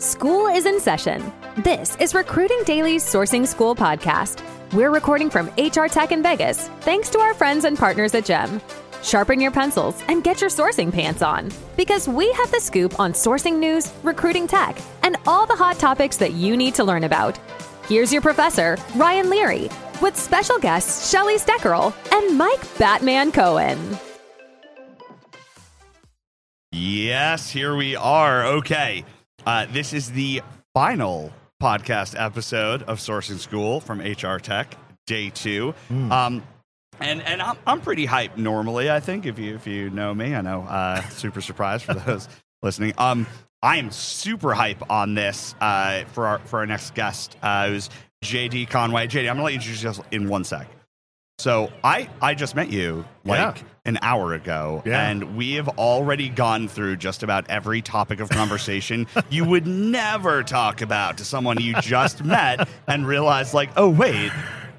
School is in session. This is Recruiting Daily's Sourcing School podcast. We're recording from HR Tech in Vegas, thanks to our friends and partners at GEM. Sharpen your pencils and get your sourcing pants on because we have the scoop on sourcing news, recruiting tech, and all the hot topics that you need to learn about. Here's your professor, Ryan Leary, with special guests Shally Steckerl and Mike Batman Cohen. Yes, here we are. Okay. Uh, this is the final podcast episode of Sourcing School from HR Tech, day two. Um, and and I'm, I'm pretty hyped normally, I think, if you if you know me. I know uh, super surprised for those listening. Um, I am super hype on this uh, for our for our next guest. Uh, was JD Conway. JD, I'm gonna let you introduce yourself in one sec. So I I just met you like Yeah. an hour ago, Yeah. and we have already gone through just about every topic of conversation you would never talk about to someone you just met, and realize like, oh wait,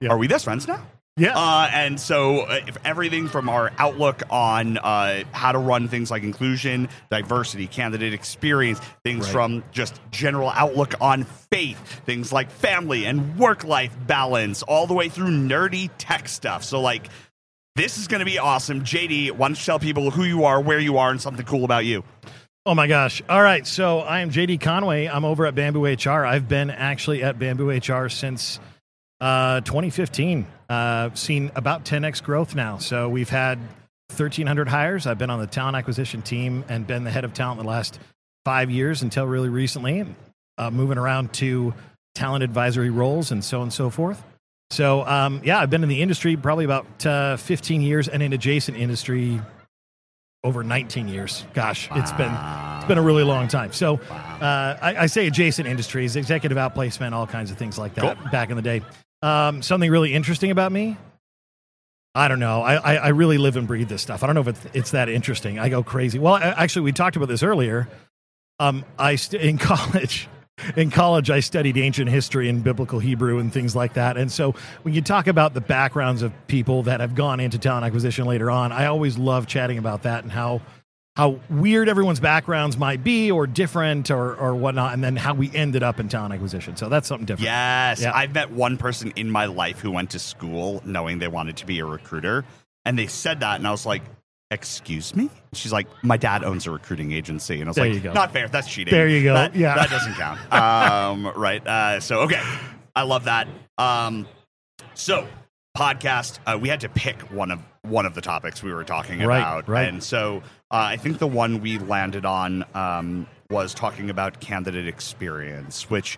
Yeah. are we best friends now? Yeah. Uh, and so, uh, if everything from our outlook on uh, how to run things like inclusion, diversity, candidate experience, things Right. from just general outlook on faith, things like family and work life balance, all the way through nerdy tech stuff. So, like, this is going to be awesome. JD, why don't you tell people who you are, where you are, and something cool about you? Oh my gosh. All right. So I am JD Conway. I'm over at Bamboo HR. I've been actually at Bamboo HR since uh, 2015. Uh, seen about 10x growth now. So we've had 1,300 hires. I've been on the talent acquisition team and been the head of talent the last five years until really recently, uh, moving around to talent advisory roles and so on and so forth. So um, yeah, I've been in the industry probably about uh, 15 years and in adjacent industry over 19 years. Gosh, it's been it's been a really long time. So uh, I, I say adjacent industries, executive outplacement, all kinds of things like that back in the day. Um, something really interesting about me. I don't know. I, I, I really live and breathe this stuff. I don't know if it's, it's that interesting. I go crazy. Well, I, actually, we talked about this earlier. Um, I st- in college, in college, I studied ancient history and biblical Hebrew and things like that. And so, when you talk about the backgrounds of people that have gone into talent acquisition later on, I always love chatting about that and how how weird everyone's backgrounds might be, or different, or or whatnot, and then how we ended up in talent acquisition. So that's something different. Yes. Yeah. I've met one person in my life who went to school knowing they wanted to be a recruiter. And they said that, and I was like, Excuse me? She's like, My dad owns a recruiting agency. And I was There like. Not fair. That's cheating. There you go. That, Yeah. That doesn't count. um, right. Uh, so, okay. I love that. Um, so, podcast, uh, we had to pick one of one of the topics we were talking Right, about. right. And so uh, I think the one we landed on um, was talking about candidate experience, which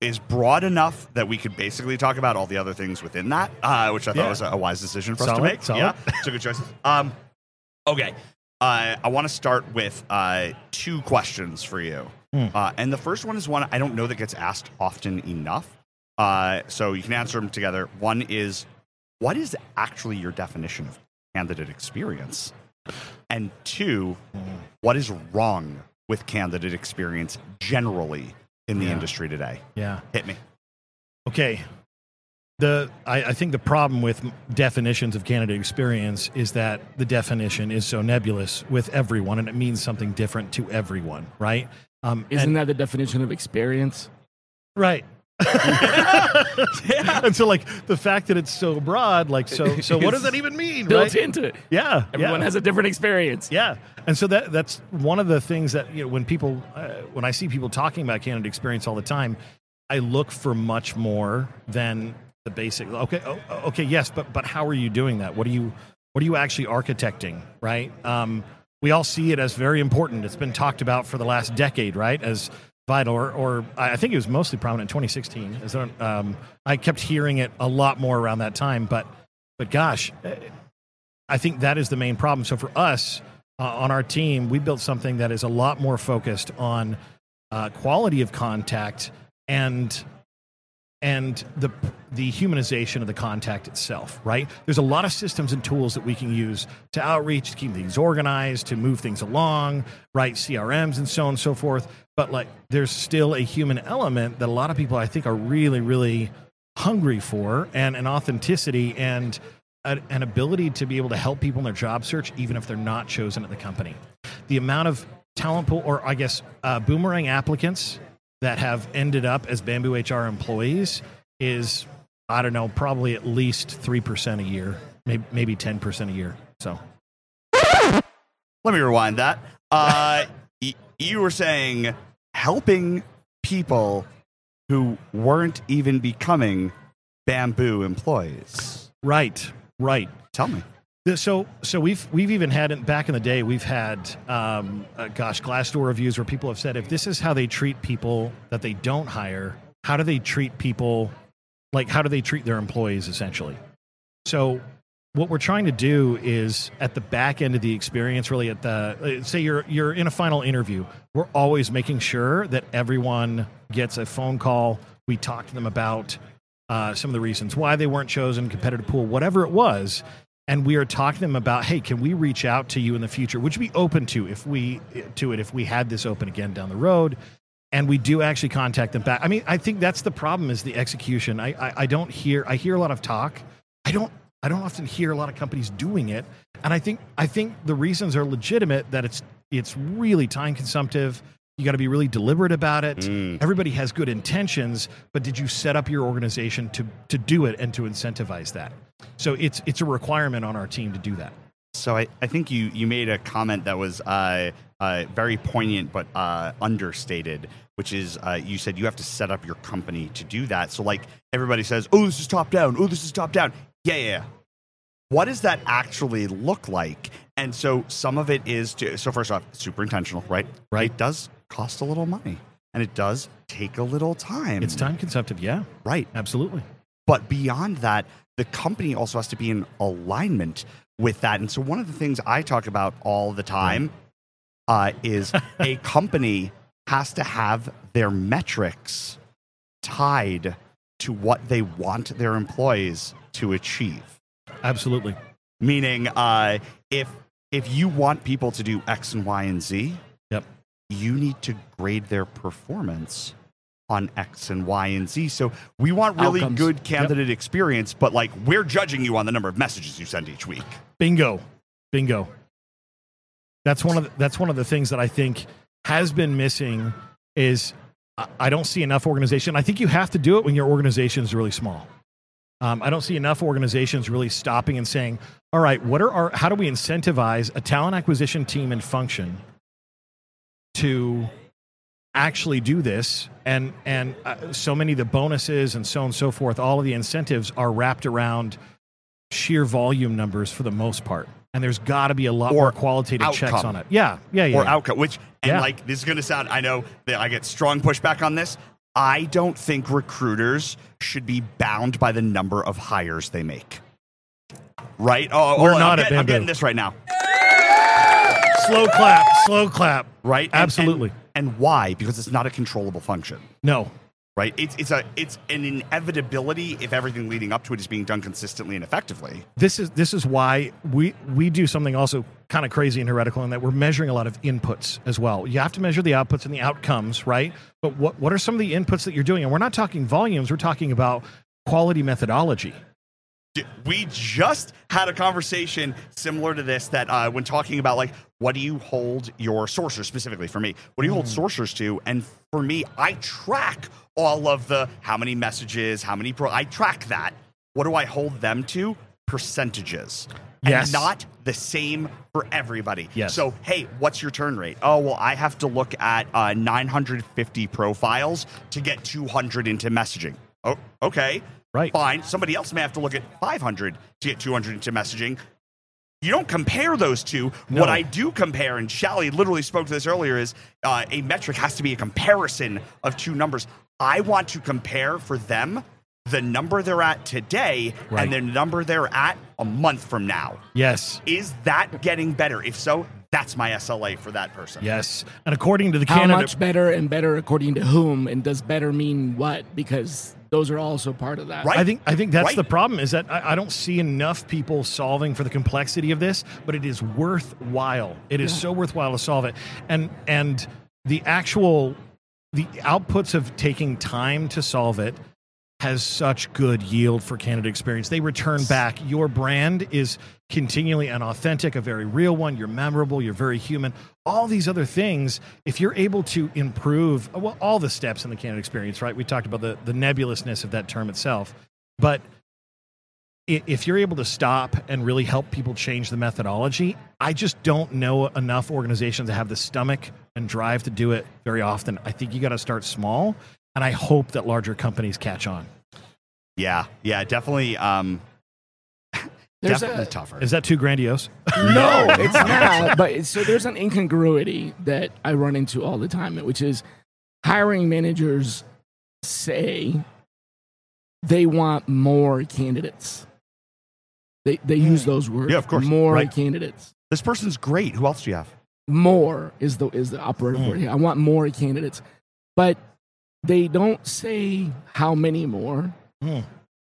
is broad enough that we could basically talk about all the other things within that, uh, which I thought Yeah. was a, a wise decision for us to make. solid. Yeah, so good choices. Um, okay, uh, I want to start with uh, two questions for you, uh, and the first one is one I don't know that gets asked often enough. Uh, so you can answer them together. One is, what is actually your definition of candidate experience? And two, what is wrong with candidate experience generally in the Yeah. industry today? Yeah. Hit me. Okay. The I, I think the problem with definitions of candidate experience is that the definition is so nebulous with everyone, and it means something different to everyone, right? Um, Isn't and- that the definition of experience? right? And so, like the fact that it's so broad, like so, so what does that even mean? Built right? into it. Yeah, Everyone yeah. has a different experience. Yeah, and so that that's one of the things that you know when people uh, when I see people talking about candidate experience all the time, I look for much more than the basic. Okay, oh, okay, yes, but but how are you doing that? What are you what are you actually architecting? Right? Um, we all see it as very important. It's been talked about for the last decade, right? As vital, or, or I think it was mostly prominent in 2016. As um, I kept hearing it a lot more around that time, but but gosh, eh, I think that is the main problem. So for us uh, on our team, we built something that is a lot more focused on uh, quality of contact and and the the humanization of the contact itself. Right? There's a lot of systems and tools that we can use to outreach, to keep things organized, to move things along. Right? CRMs and so on and so forth. But like, there's still a human element that a lot of people I think are really really hungry for, and an authenticity and a, an ability to be able to help people in their job search, even if they're not chosen at the company. The amount of talent pool, or I guess uh, boomerang applicants that have ended up as Bamboo HR employees is I don't know, probably at least three percent a year, maybe maybe ten percent a year. So Let me rewind that. Uh, y- you were saying helping people who weren't even becoming bamboo employees. right, right. Tell me. So, so we've we've even had it back in the day. We've had, um, uh, gosh, Glassdoor reviews where people have said, if this is how they treat people that they don't hire, how do they treat people? Like, how do they treat their employees? Essentially. So, what we're trying to do is at the back end of the experience, really at the uh, say you're you're in a final interview. We're always making sure that everyone gets a phone call. We talk to them about uh, some of the reasons why they weren't chosen, competitive pool, whatever it was, and we are talking to them about, hey, can we reach out to you in the future? Would you be open to if we to it if we had this open again down the road? And we do actually contact them back. I mean, I think that's the problem is the execution. I, I I don't hear I hear a lot of talk. I don't I don't often hear a lot of companies doing it, and I think I think the reasons are legitimate. That it's it's really time consumptive. You got to be really deliberate about it. Everybody has good intentions, but did you set up your organization to to do it and to incentivize that? So it's it's a requirement on our team to do that. So I, I think you, you made a comment that was uh, uh, very poignant but uh, understated, which is uh, you said you have to set up your company to do that. So like everybody says, oh, this is top down. Oh, this is top down. Yeah, yeah. yeah. What does that actually look like? And so some of it is to, so first off, super intentional, right? Right. It does cost a little money and it does take a little time. It's time consumptive, yeah, Right. absolutely. But beyond that, the company also has to be in alignment with that. And so, one of the things I talk about all the time uh, is a company has to have their metrics tied to what they want their employees to achieve. Absolutely. Meaning, uh, if if you want people to do X and Y and Z, Yep. you need to grade their performance on X and Y and Z. So we want really Outcomes. good candidate experience, but like we're judging you on the number of messages you send each week. Bingo. Bingo. That's one of the, that's one of the things that I think has been missing is I- don't see enough organization. I think you have to do it when your organization is really small. Um, I don't see enough organizations really stopping and saying, "All right, what are our? How do we incentivize a talent acquisition team and function to actually do this?" And and uh, so many of the bonuses and so on and so forth, all of the incentives are wrapped around sheer volume numbers for the most part. And there's got to be a lot Or more qualitative checks on it. Yeah, yeah, yeah. or yeah. outcome, which, and Yeah. like, this is going to sound, I know that I get strong pushback on this. I don't think recruiters should be bound by the number of hires they make. Right? Oh, We're oh, not I'm, getting, I'm getting this right now. slow clap, slow clap. Right? And- Absolutely. And, and why? Because it's not a controllable function. No, Right? It's, it's, a, it's an inevitability if everything leading up to it is being done consistently and effectively. this is this is why we we do something also kind of crazy and heretical in that we're measuring a lot of inputs as well. You have to measure the outputs and the outcomes, right? But what what are some of the inputs that you're doing? And we're not talking volumes. We're talking about quality methodology. We just had a conversation similar to this that uh, when talking about like what do you hold your sourcers specifically for me what do you hold sourcers to and for me i track all of the how many messages how many pro i track that what do i hold them to percentages Yes. and not the same for everybody Yes. so hey what's your turn rate oh well i have to look at uh, 950 profiles to get 200 into messaging oh okay Right. fine. Somebody else may have to look at 500 to get 200 into messaging. You don't compare those two. No. What I do compare, and Shally literally spoke to this earlier, is uh, a metric has to be a comparison of two numbers. I want to compare for them the number they're at today Right. and the number they're at a month from now. Yes. Is that getting better? If so, that's my SLA for that person. Yes. And according to the How candidate much better and better according to whom? And does better mean what? Because those are also part of that. Right. I think I think that's Right. the problem is that I, I don't see enough people solving for the complexity of this, but it is worthwhile. It is so worthwhile to solve it, and and the actual the outputs of taking time to solve it has such good yield for candidate experience. They return back. Your brand is continually an authentic, a very real one. You're memorable. You're very human. All these other things, if you're able to improve, well, all the steps in the candidate experience, right? We talked about the, the nebulousness of that term itself. But if you're able to stop and really help people change the methodology, I just don't know enough organizations that have the stomach and drive to do it very often. I think you got to start small, and I hope that larger companies catch on. Yeah, yeah, definitely. Um, There's definitely a- tougher. Is that too grandiose? No, it's not. But so there's an incongruity that I run into all the time, which is hiring managers say they want more candidates. They they use those words. Yeah, of course. More Right. candidates. this person's great. Who else do you have? More is the is the operative Mm. word here. I want more candidates, but they don't say how many more Mm.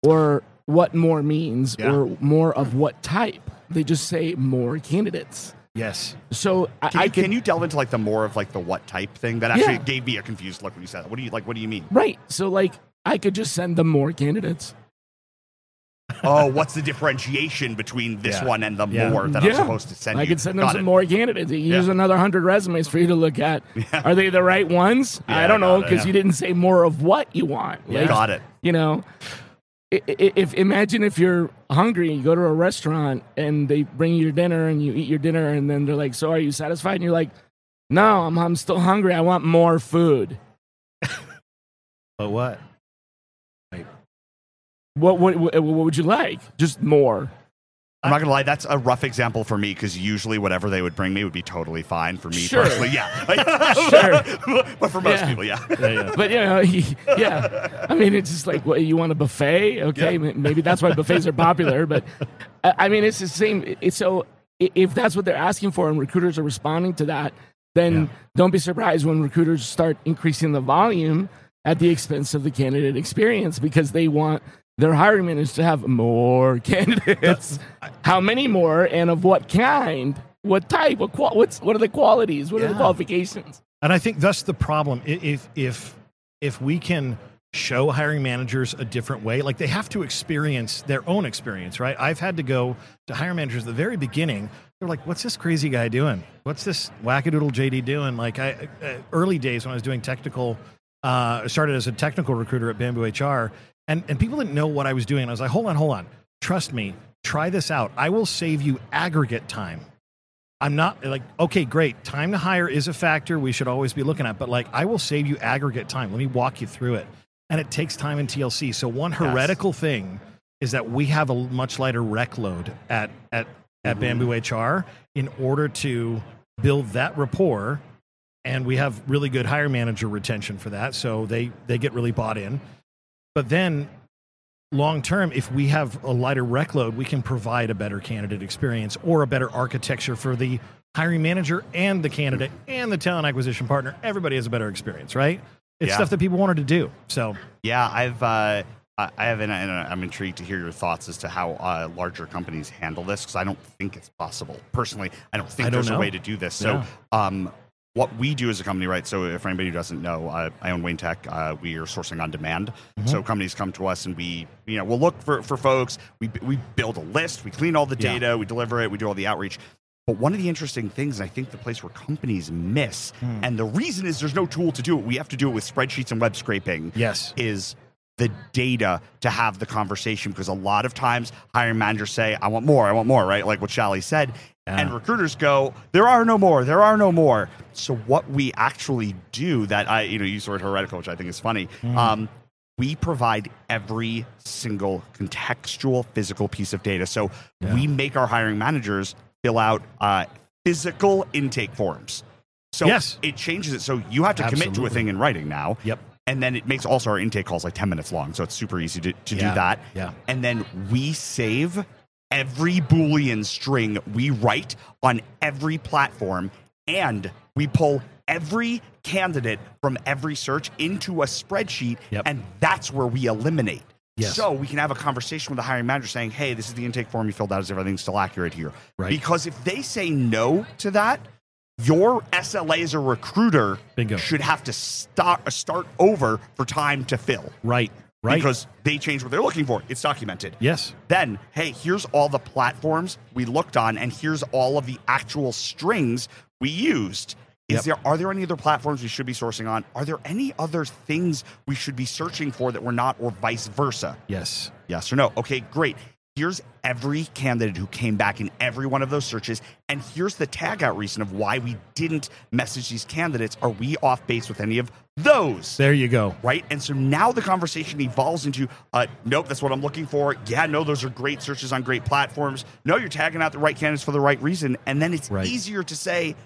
or what more means Yeah. or more of what type. They just say more candidates. Yes. So Can I you, could can you delve into like the more of like the what type thing that actually Yeah. gave me a confused look when you said that? What do you like? What do you mean? Right. So like I could just send them more candidates. oh, what's the differentiation between this Yeah. one and the Yeah. more that I'm supposed to send I you? could send them Got some it. more candidates. Here's another hundred resumes for you to look at. Are they the right ones? I don't know because you didn't say more of what you want. Like, Got it. You know, I- I- if imagine if you're hungry, you go to a restaurant and they bring you your dinner and you eat your dinner and then they're like, "So are you satisfied?" And you're like, "No, I'm I'm still hungry. I want more food." But what? What what what, what would you like? Just more. I'm not gonna lie, that's a rough example for me because usually whatever they would bring me would be totally fine for me Sure. personally. Yeah, Sure. but for most Yeah. people, yeah. Yeah, yeah. But you know, yeah. I mean, it's just like, what, you want a buffet? Okay, maybe that's why buffets are popular. But I mean, it's the same. It's so if that's what they're asking for, and recruiters are responding to that, then don't be surprised when recruiters start increasing the volume at the expense of the candidate experience because they want their hiring managers to have more candidates. How many more, and of what kind? What type? What qual- What's what are the qualities? What are the qualifications? And I think that's the problem. If if if we can show hiring managers a different way, like they have to experience their own experience, right? I've had to go to hiring managers at the very beginning. They're like, "What's this crazy guy doing? What's this wackadoodle JD doing?" Like I uh, early days when I was doing technical, uh, started as a technical recruiter at Bamboo HR, and and people didn't know what I was doing. I was like, "Hold on, hold on, trust me, try this out. I will save you aggregate time." I'm not like, okay, great. Time to hire is a factor we should always be looking at, but like, I will save you aggregate time. Let me walk you through it. And it takes time in TLC. So, one heretical thing is that we have a much lighter rec load at, at, at Bamboo HR in order to build that rapport. And we have really good hire manager retention for that. So, they, they get really bought in. But then long term, if we have a lighter rec load, we can provide a better candidate experience or a better architecture for the hiring manager and the candidate and the talent acquisition partner. Everybody has a better experience, right? It's Yeah. stuff that people wanted to do. So, Yeah, I've uh, I have, and I'm intrigued to hear your thoughts as to how uh, larger companies handle this because I don't think it's possible. Personally, I don't think I don't there's know. a way to do this. So, um, what we do as a company, right? So, if anybody who doesn't know, uh, I own Wayne Tech. Uh, we are sourcing on demand. Mm-hmm. So, companies come to us and we, you know, we'll look for for folks. We we build a list. We clean all the Yeah. data. We deliver it. We do all the outreach. But one of the interesting things, and I think the place where companies miss, Hmm. and the reason is there's no tool to do it. We have to do it with spreadsheets and web scraping yes. is the data to have the conversation because a lot of times hiring managers say, I want more, I want more, right? Like what Shally said. Yeah. And recruiters go, there are no more, there are no more. So what we actually do that I, you know, use the word heretical, which I think is funny. Um, we provide every single contextual physical piece of data. So Yeah. we make our hiring managers fill out uh, physical intake forms. So Yes. it changes it. So you have to commit to a thing in writing now. Yep. And then it makes also our intake calls like 10 minutes long. So it's super easy to, to Yeah. do that. Yeah. And then we save every Boolean string we write on every platform. And we pull every candidate from every search into a spreadsheet. Yep. And that's where we eliminate. Yes. So we can have a conversation with the hiring manager saying, hey, this is the intake form you filled out. Is everything still accurate here? Right. Because if they say no to that, your SLA as a recruiter Bingo. should have to start start over for time to fill. Right. Right. Because they change what they're looking for. It's documented. Yes. Then, hey, here's all the platforms we looked on, and here's all of the actual strings we used. Is Yep. there are there any other platforms we should be sourcing on? Are there any other things we should be searching for that we're not, or vice versa? Yes. Yes or no? Okay, great. Here's every candidate who came back in every one of those searches, and here's the tag out reason of why we didn't message these candidates. Are we off base with any of those? There you go. right? And so now the conversation evolves into, uh, nope, that's what I'm looking for. Yeah, no, those are great searches on great platforms. No, you're tagging out the right candidates for the right reason, and then it's Right. easier to say,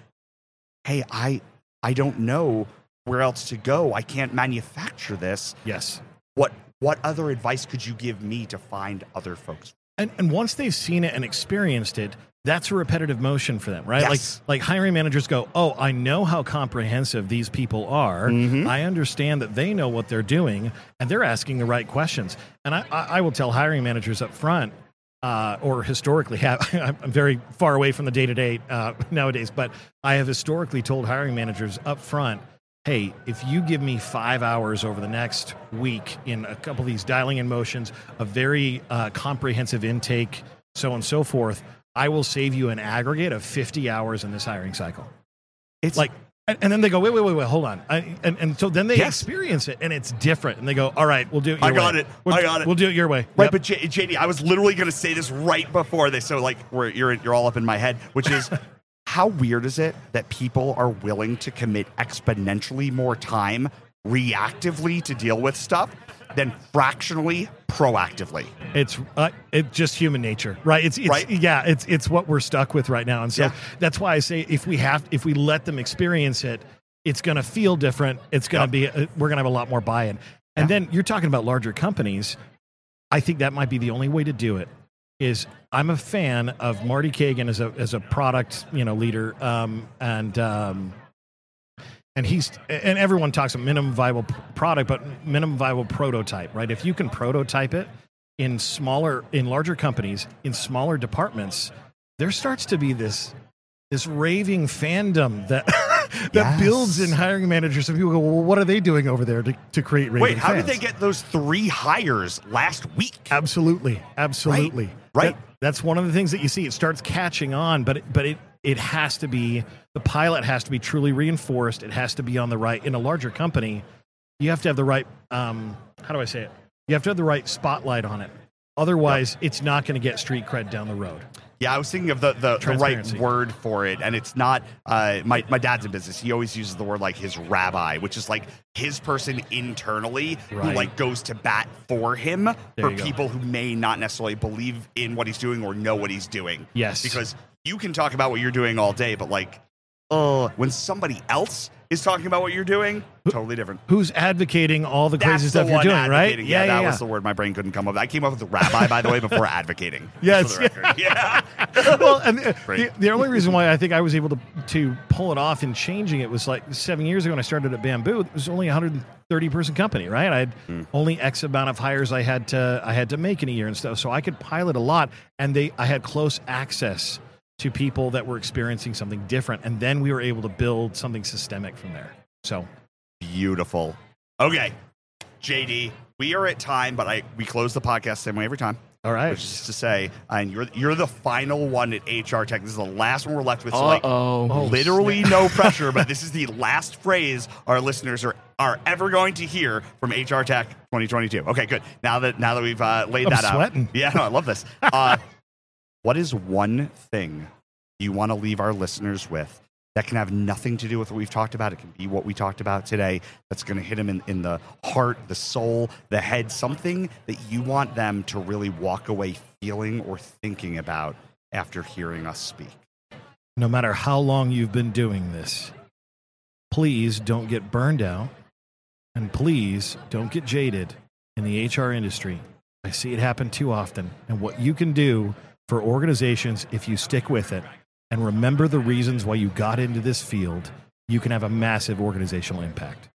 hey, I, I don't know where else to go. I can't manufacture this. Yes. What, what other advice could you give me to find other folks? And, and once they've seen it and experienced it, that's a repetitive motion for them, right? Yes. Like like hiring managers go, "Oh, I know how comprehensive these people are. Mhm. I understand that they know what they're doing, and they're asking the right questions." And I, I, I will tell hiring managers up front, uh, or historically have. I'm very far away from the day to day nowadays, but I have historically told hiring managers up front, hey, if you give me five hours over the next week in a couple of these dialing in motions, a very uh, comprehensive intake, so on and so forth, I will save you an aggregate of 50 hours in this hiring cycle. It's Like, and, and then they go, wait, wait, wait, wait, hold on. I, and, and so then they Yes. experience it and it's different. And they go, all right, we'll do it your I way. got it. We'll, I got it. We'll do it your way. Right, Yep. but J- JD, I was literally going to say this right before this. So, like, we're, you're you're all up in my head, which is how weird is it that people are willing to commit exponentially more time reactively to deal with stuff than fractionally proactively? It's uh, it's just human nature, right? It's, it's Right? yeah, it's it's what we're stuck with right now, and so Yeah. that's why I say if we have if we let them experience it, it's going to feel different. It's going to Yep. be uh, we're going to have a lot more buy-in, and then you're talking about larger companies. I think that might be the only way to do it. Is I'm a fan of Marty Cagan as a as a product you know leader, um, and um, and he's and everyone talks about minimum viable product, but minimum viable prototype, right? If you can prototype it in smaller, in larger companies, in smaller departments, there starts to be this this raving fandom that that Yes. builds in hiring managers. And people go, well, what are they doing over there to, to create raving Wait, how did they get those three hires last week? Absolutely, absolutely. Right. That- that's one of the things that you see. It starts catching on, but it, but it it has to be the pilot has to be truly reinforced. It has to be on the right in a larger company. You have to have the right. Um, how do I say it? You have to have the right spotlight on it. Otherwise, it's not going to get street cred down the road. Yeah, I was thinking of the, the, the right word for it, and it's not. Uh, my my dad's in business. He always uses the word like his rabbi, which is like his person internally who like goes to bat for him for you go. people who may not necessarily believe in what he's doing or know what he's doing. Yes. because you can talk about what you're doing all day, but like, uh, when somebody else is talking about what you're doing, totally different. Who's advocating all the crazy That's stuff the you're one doing, right? advocating. Yeah, that was the word my brain couldn't come up. with. I came up with the rabbi, by the way, before advocating. Yes. Yeah. well, and the, the, the only reason why I think I was able to to pull it off and changing it was like seven years ago when I started at Bamboo. It was only 130 person company, right? I had Hmm. only X amount of hires I had to I had to make in a year and stuff, so I could pilot a lot, and they I had close access to people that were experiencing something different, and then we were able to build something systemic from there. So Beautiful. Okay, JD, we are at time, but I we close the podcast same way every time, all right, which is to say, and you're you're the final one at HR Tech. This is the last one we're left with. So like, oh. Oh, literally no pressure, but this is the last phrase our listeners are are ever going to hear from HR Tech 2022. Okay, good. Now that now that we've uh, laid I'm that out, sweating. yeah, no, I love this. Uh, what is one thing you want to leave our listeners with that can have nothing to do with what we've talked about? It can be what we talked about today that's going to hit them in, in the heart, the soul, the head, something that you want them to really walk away feeling or thinking about after hearing us speak. no matter how long you've been doing this, please don't get burned out and please don't get jaded in the HR industry. I see it happen too often. And what you can do for organizations, if you stick with it and remember the reasons why you got into this field, you can have a massive organizational impact.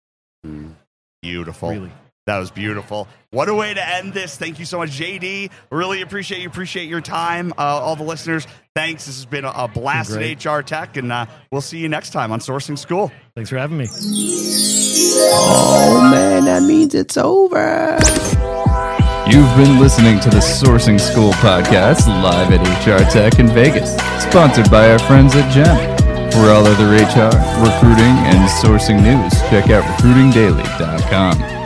Beautiful. Really. That was beautiful. What a way to end this. Thank you so much, JD. Really appreciate you. Appreciate your time. Uh, all the listeners, thanks. This has been a, a blast Great. at HR Tech, and uh, we'll see you next time on Sourcing School. Thanks for having me. Oh man, that means it's over. You've been listening to the Sourcing School podcast live at HR Tech in Vegas, sponsored by our friends at GEM. For all other HR, recruiting, and sourcing news, check out recruitingdaily.com.